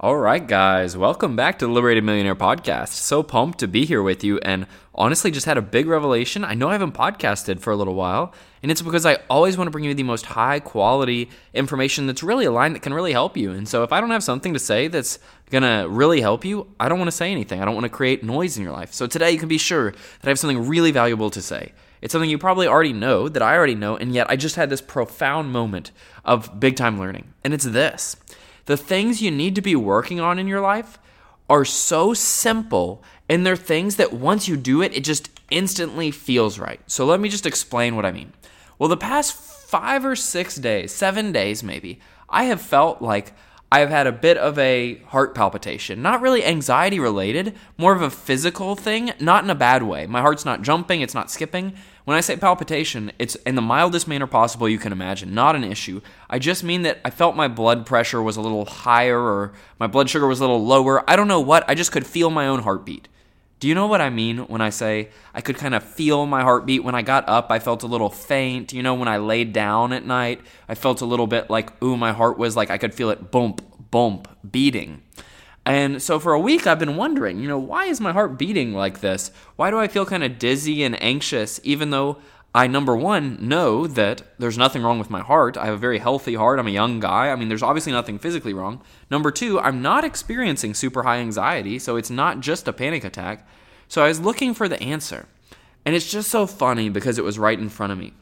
All right, guys, welcome back to the Liberated Millionaire Podcast. So pumped to be here with you, and honestly, just had a big revelation. I know I haven't podcasted for a little while, and it's because I always want to bring you the most high quality information that's really aligned that can really help you. And so, if I don't have something to say that's gonna really help you, I don't want to say anything. I don't want to create noise in your life. So, today you can be sure that I have something really valuable to say. It's something you probably already know, that I already know, and yet I just had this profound moment of big time learning. And it's this the things you need to be working on in your life are so simple and they're things that once you do it, it just instantly feels right. So let me just explain what I mean. Well, the past five or six days, seven days maybe, I have felt like I've had a bit of a heart palpitation. Not really anxiety related, more of a physical thing, not in a bad way. My heart's not jumping, it's not skipping. When I say palpitation, it's in the mildest manner possible you can imagine, not an issue. I just mean that I felt my blood pressure was a little higher or my blood sugar was a little lower. I don't know what, I just could feel my own heartbeat. Do you know what I mean when I say I could kind of feel my heartbeat? When I got up, I felt a little faint. You know, when I laid down at night, I felt a little bit like, ooh, my heart was like I could feel it bump, bump, beating. And so for a week, I've been wondering, you know, why is my heart beating like this? Why do I feel kind of dizzy and anxious, even though I, number one, know that there's nothing wrong with my heart. I have a very healthy heart. I'm a young guy. I mean, there's obviously nothing physically wrong. Number two, I'm not experiencing super high anxiety, so it's not just a panic attack. So I was looking for the answer. And it's just so funny because it was right in front of me.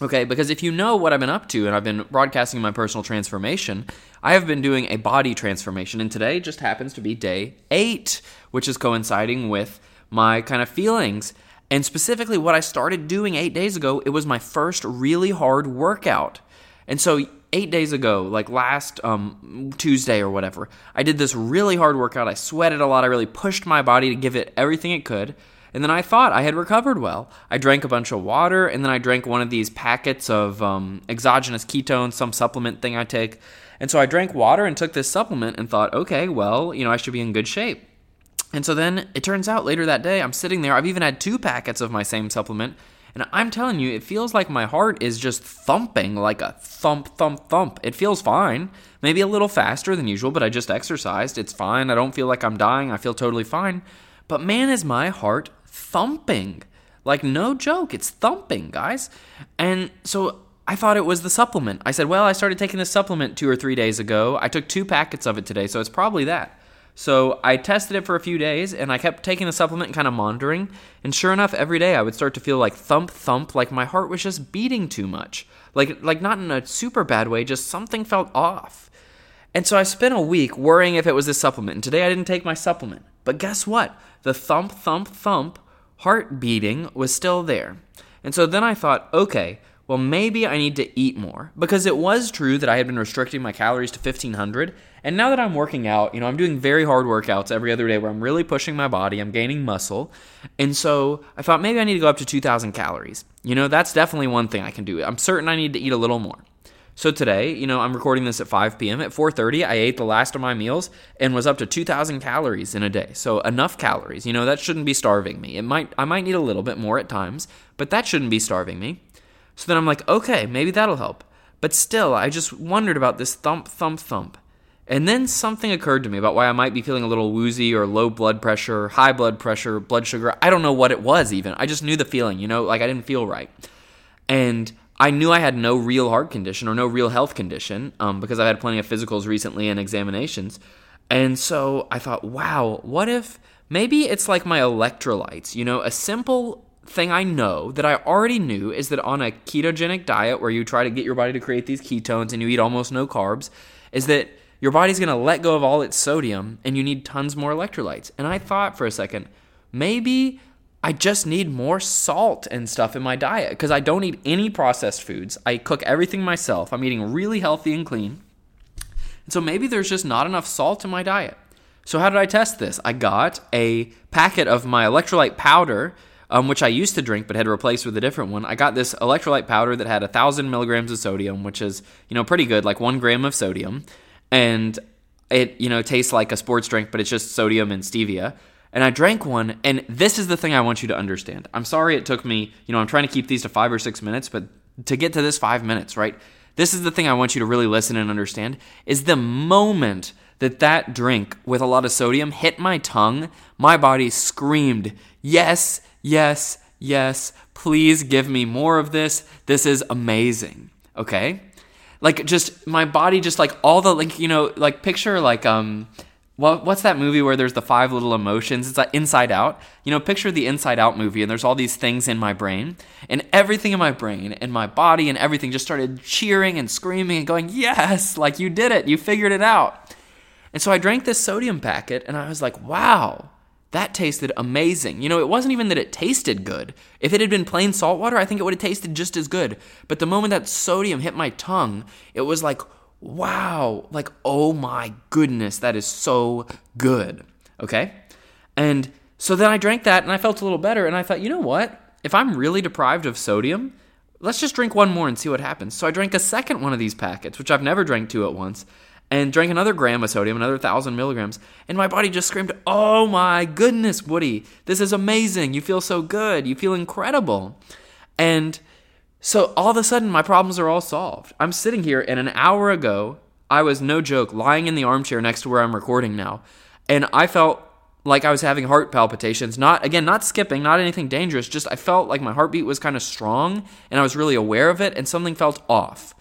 Okay, because if you know what I've been up to, and I've been broadcasting my personal transformation, I have been doing a body transformation, and today just happens to be day eight, which is coinciding with my kind of feelings. And specifically, what I started doing eight days ago, it was my first really hard workout. And so, eight days ago, like last um, Tuesday or whatever, I did this really hard workout. I sweated a lot. I really pushed my body to give it everything it could. And then I thought I had recovered well. I drank a bunch of water, and then I drank one of these packets of um, exogenous ketones, some supplement thing I take. And so I drank water and took this supplement and thought, okay, well, you know, I should be in good shape. And so then it turns out later that day, I'm sitting there. I've even had two packets of my same supplement. And I'm telling you, it feels like my heart is just thumping like a thump, thump, thump. It feels fine. Maybe a little faster than usual, but I just exercised. It's fine. I don't feel like I'm dying. I feel totally fine. But man, is my heart thumping. Like, no joke, it's thumping, guys. And so I thought it was the supplement. I said, well, I started taking this supplement two or three days ago. I took two packets of it today, so it's probably that. So I tested it for a few days and I kept taking the supplement and kind of monitoring. And sure enough, every day I would start to feel like thump, thump, like my heart was just beating too much. Like, like not in a super bad way, just something felt off. And so I spent a week worrying if it was this supplement. And today I didn't take my supplement. But guess what? The thump, thump, thump heart beating was still there. And so then I thought, okay, well, maybe I need to eat more. Because it was true that I had been restricting my calories to 1500. And now that I'm working out, you know, I'm doing very hard workouts every other day where I'm really pushing my body, I'm gaining muscle. And so I thought maybe I need to go up to 2000 calories. You know, that's definitely one thing I can do. I'm certain I need to eat a little more. So today, you know, I'm recording this at 5 p.m. At 4:30, I ate the last of my meals and was up to 2,000 calories in a day. So enough calories. You know, that shouldn't be starving me. It might I might need a little bit more at times, but that shouldn't be starving me. So then I'm like, okay, maybe that'll help. But still, I just wondered about this thump, thump, thump. And then something occurred to me about why I might be feeling a little woozy or low blood pressure, high blood pressure, blood sugar. I don't know what it was even. I just knew the feeling, you know, like I didn't feel right. And I knew I had no real heart condition or no real health condition um, because I've had plenty of physicals recently and examinations. And so I thought, wow, what if maybe it's like my electrolytes? You know, a simple thing I know that I already knew is that on a ketogenic diet where you try to get your body to create these ketones and you eat almost no carbs, is that your body's going to let go of all its sodium and you need tons more electrolytes. And I thought for a second, maybe I just need more salt and stuff in my diet because I don't eat any processed foods. I cook everything myself. I'm eating really healthy and clean. And so maybe there's just not enough salt in my diet. So, how did I test this? I got a packet of my electrolyte powder, um, which I used to drink but had replaced with a different one. I got this electrolyte powder that had a thousand milligrams of sodium, which is you know pretty good, like one gram of sodium, and it you know tastes like a sports drink, but it's just sodium and stevia and I drank one, and this is the thing I want you to understand. I'm sorry it took me, you know, I'm trying to keep these to five or six minutes, but to get to this five minutes, right? This is the thing I want you to really listen and understand is the moment that that drink with a lot of sodium hit my tongue, my body screamed, Yes, yes, yes, please give me more of this. This is amazing. Okay? Like, just my body, just like all the, like, you know, like picture like, um, well, what's that movie where there's the five little emotions? It's like Inside Out. You know, picture the Inside Out movie, and there's all these things in my brain, and everything in my brain and my body and everything just started cheering and screaming and going, Yes, like you did it, you figured it out. And so I drank this sodium packet, and I was like, Wow, that tasted amazing. You know, it wasn't even that it tasted good. If it had been plain salt water, I think it would have tasted just as good. But the moment that sodium hit my tongue, it was like, wow, like, oh my goodness, that is so good. Okay? And so then I drank that and I felt a little better. And I thought, you know what? If I'm really deprived of sodium, let's just drink one more and see what happens. So I drank a second one of these packets, which I've never drank two at once, and drank another gram of sodium, another thousand milligrams. And my body just screamed, oh my goodness, Woody, this is amazing. You feel so good. You feel incredible. And so all of a sudden, my problems are all solved. I'm sitting here, and an hour ago, I was no joke lying in the armchair next to where I'm recording now, and I felt like I was having heart palpitations. Not again, not skipping, not anything dangerous. Just I felt like my heartbeat was kind of strong, and I was really aware of it, and something felt off.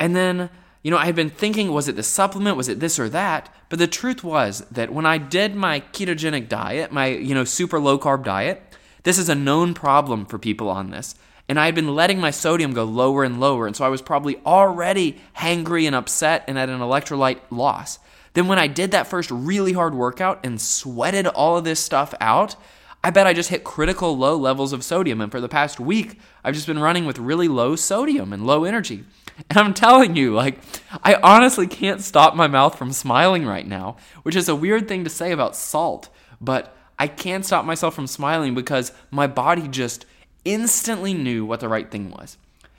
And then, you know, I had been thinking, was it the supplement? Was it this or that? But the truth was that when I did my ketogenic diet, my you know super low carb diet, this is a known problem for people on this and I had been letting my sodium go lower and lower, and so I was probably already hangry and upset and at an electrolyte loss. Then, when I did that first really hard workout and sweated all of this stuff out, I bet I just hit critical low levels of sodium. And for the past week, I've just been running with really low sodium and low energy. And I'm telling you, like, I honestly can't stop my mouth from smiling right now, which is a weird thing to say about salt, but I can't stop myself from smiling because my body just instantly knew what the right thing was.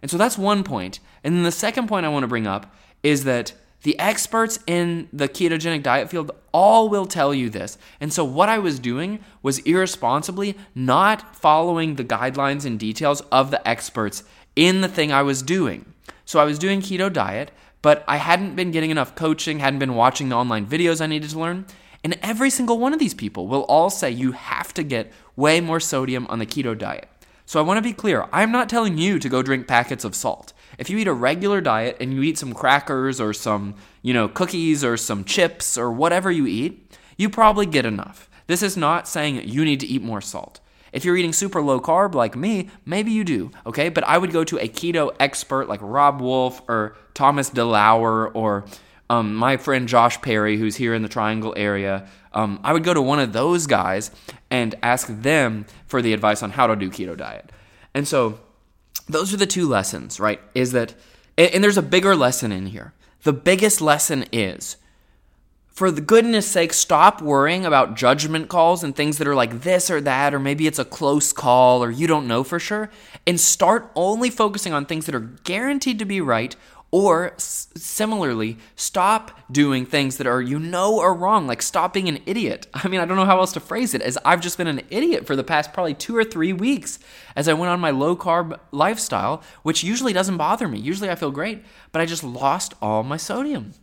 And so that's one point. And then the second point I want to bring up is that the experts in the ketogenic diet field all will tell you this. And so what I was doing was irresponsibly not following the guidelines and details of the experts in the thing I was doing. So I was doing keto diet, but I hadn't been getting enough coaching, hadn't been watching the online videos I needed to learn. And every single one of these people will all say you have to get way more sodium on the keto diet. So I want to be clear I'm not telling you to go drink packets of salt. If you eat a regular diet and you eat some crackers or some, you know, cookies or some chips or whatever you eat, you probably get enough. This is not saying you need to eat more salt. If you're eating super low carb like me, maybe you do, okay? But I would go to a keto expert like Robb Wolf or Thomas DeLauer or um, my friend Josh Perry, who's here in the Triangle area, um, I would go to one of those guys and ask them for the advice on how to do keto diet. And so those are the two lessons, right? Is that, and, and there's a bigger lesson in here. The biggest lesson is for the goodness sake, stop worrying about judgment calls and things that are like this or that, or maybe it's a close call or you don't know for sure, and start only focusing on things that are guaranteed to be right or similarly, stop doing things that are you know are wrong, like stop being an idiot. I mean, I don't know how else to phrase it, as I've just been an idiot for the past probably two or three weeks as I went on my low carb lifestyle, which usually doesn't bother me. Usually I feel great, but I just lost all my sodium.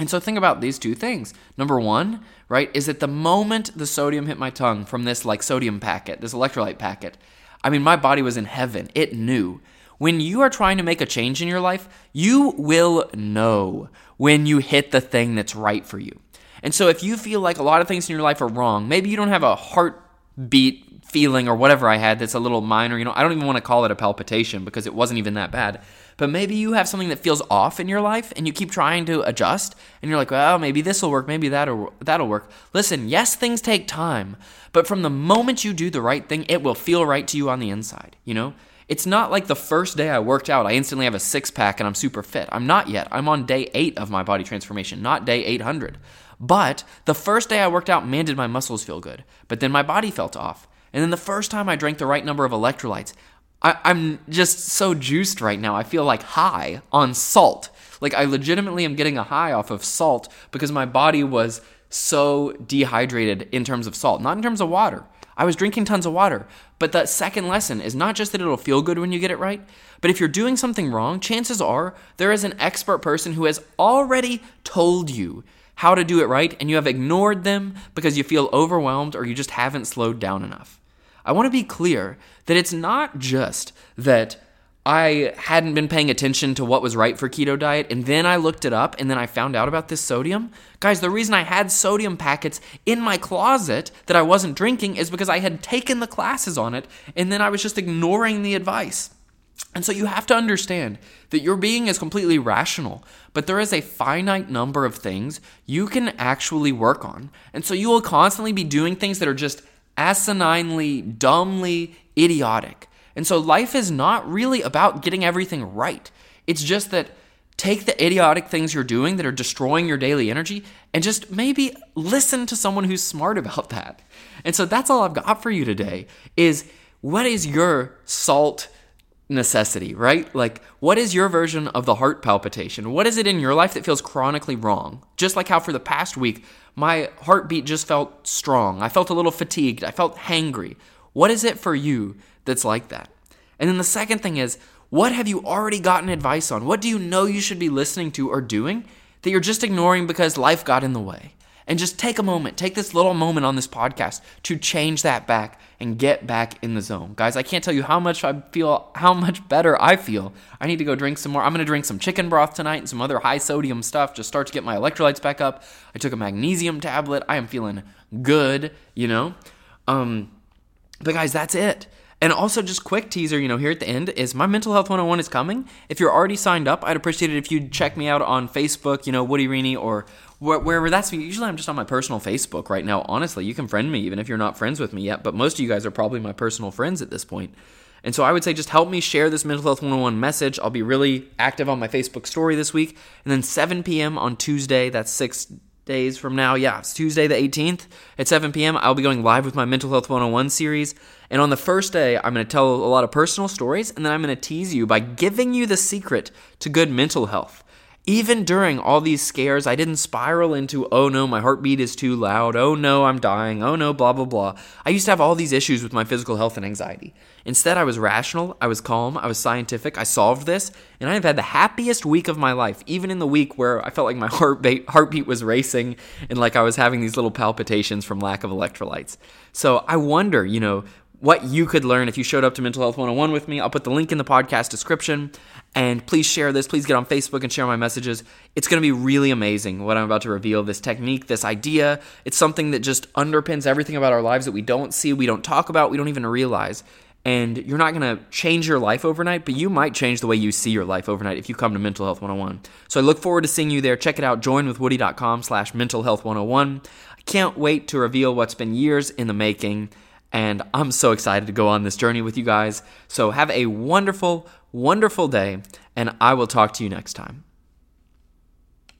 And so think about these two things. Number one, right, is that the moment the sodium hit my tongue from this like sodium packet, this electrolyte packet, I mean, my body was in heaven. It knew when you are trying to make a change in your life, you will know when you hit the thing that's right for you. And so if you feel like a lot of things in your life are wrong, maybe you don't have a heartbeat feeling or whatever I had that's a little minor, you know, I don't even want to call it a palpitation because it wasn't even that bad. But maybe you have something that feels off in your life and you keep trying to adjust and you're like, well, maybe this will work, maybe that'll, that'll work. Listen, yes, things take time, but from the moment you do the right thing, it will feel right to you on the inside, you know? It's not like the first day I worked out, I instantly have a six pack and I'm super fit. I'm not yet. I'm on day eight of my body transformation, not day 800. But the first day I worked out, man, did my muscles feel good. But then my body felt off. And then the first time I drank the right number of electrolytes, I, am just so juiced right now. I feel like high on salt. Like I legitimately am getting a high off of salt because my body was so dehydrated in terms of salt, not in terms of water. I was drinking tons of water. But the second lesson is not just that it'll feel good when you get it right, but if you're doing something wrong, chances are there is an expert person who has already told you how to do it right and you have ignored them because you feel overwhelmed or you just haven't slowed down enough. I want to be clear that it's not just that I hadn't been paying attention to what was right for keto diet and then I looked it up and then I found out about this sodium. Guys, the reason I had sodium packets in my closet that I wasn't drinking is because I had taken the classes on it and then I was just ignoring the advice. And so you have to understand that your being is completely rational, but there is a finite number of things you can actually work on. And so you will constantly be doing things that are just asininely, dumbly idiotic. And so life is not really about getting everything right. It's just that take the idiotic things you're doing that are destroying your daily energy and just maybe listen to someone who's smart about that. And so that's all I've got for you today is what is your salt necessity, right? Like what is your version of the heart palpitation? What is it in your life that feels chronically wrong? Just like how for the past week my heartbeat just felt strong. I felt a little fatigued. I felt hangry. What is it for you that's like that. And then the second thing is, what have you already gotten advice on? What do you know you should be listening to or doing that you're just ignoring because life got in the way? And just take a moment, take this little moment on this podcast to change that back and get back in the zone. Guys, I can't tell you how much I feel, how much better I feel. I need to go drink some more. I'm going to drink some chicken broth tonight and some other high sodium stuff, just start to get my electrolytes back up. I took a magnesium tablet. I am feeling good, you know? Um, but guys, that's it. And also, just quick teaser, you know, here at the end is my mental health 101 is coming. If you're already signed up, I'd appreciate it if you'd check me out on Facebook, you know, Woody Rini or wh- wherever that's me. Usually I'm just on my personal Facebook right now. Honestly, you can friend me even if you're not friends with me yet, but most of you guys are probably my personal friends at this point. And so I would say just help me share this Mental Health 101 message. I'll be really active on my Facebook story this week. And then 7 p.m. on Tuesday, that's 6 days from now. Yeah, it's Tuesday the 18th at 7 p.m. I'll be going live with my Mental Health 101 series. And on the first day, I'm going to tell a lot of personal stories, and then I'm going to tease you by giving you the secret to good mental health. Even during all these scares, I didn't spiral into, oh no, my heartbeat is too loud. Oh no, I'm dying. Oh no, blah, blah, blah. I used to have all these issues with my physical health and anxiety. Instead, I was rational, I was calm, I was scientific, I solved this, and I have had the happiest week of my life, even in the week where I felt like my heartbeat, heartbeat was racing and like I was having these little palpitations from lack of electrolytes. So I wonder, you know, what you could learn if you showed up to Mental Health 101 with me. I'll put the link in the podcast description. And please share this. Please get on Facebook and share my messages. It's going to be really amazing what I'm about to reveal this technique, this idea. It's something that just underpins everything about our lives that we don't see, we don't talk about, we don't even realize. And you're not going to change your life overnight, but you might change the way you see your life overnight if you come to Mental Health 101. So I look forward to seeing you there. Check it out, joinwithwoody.com slash mental health 101. I can't wait to reveal what's been years in the making and I'm so excited to go on this journey with you guys. So have a wonderful, wonderful day, and I will talk to you next time.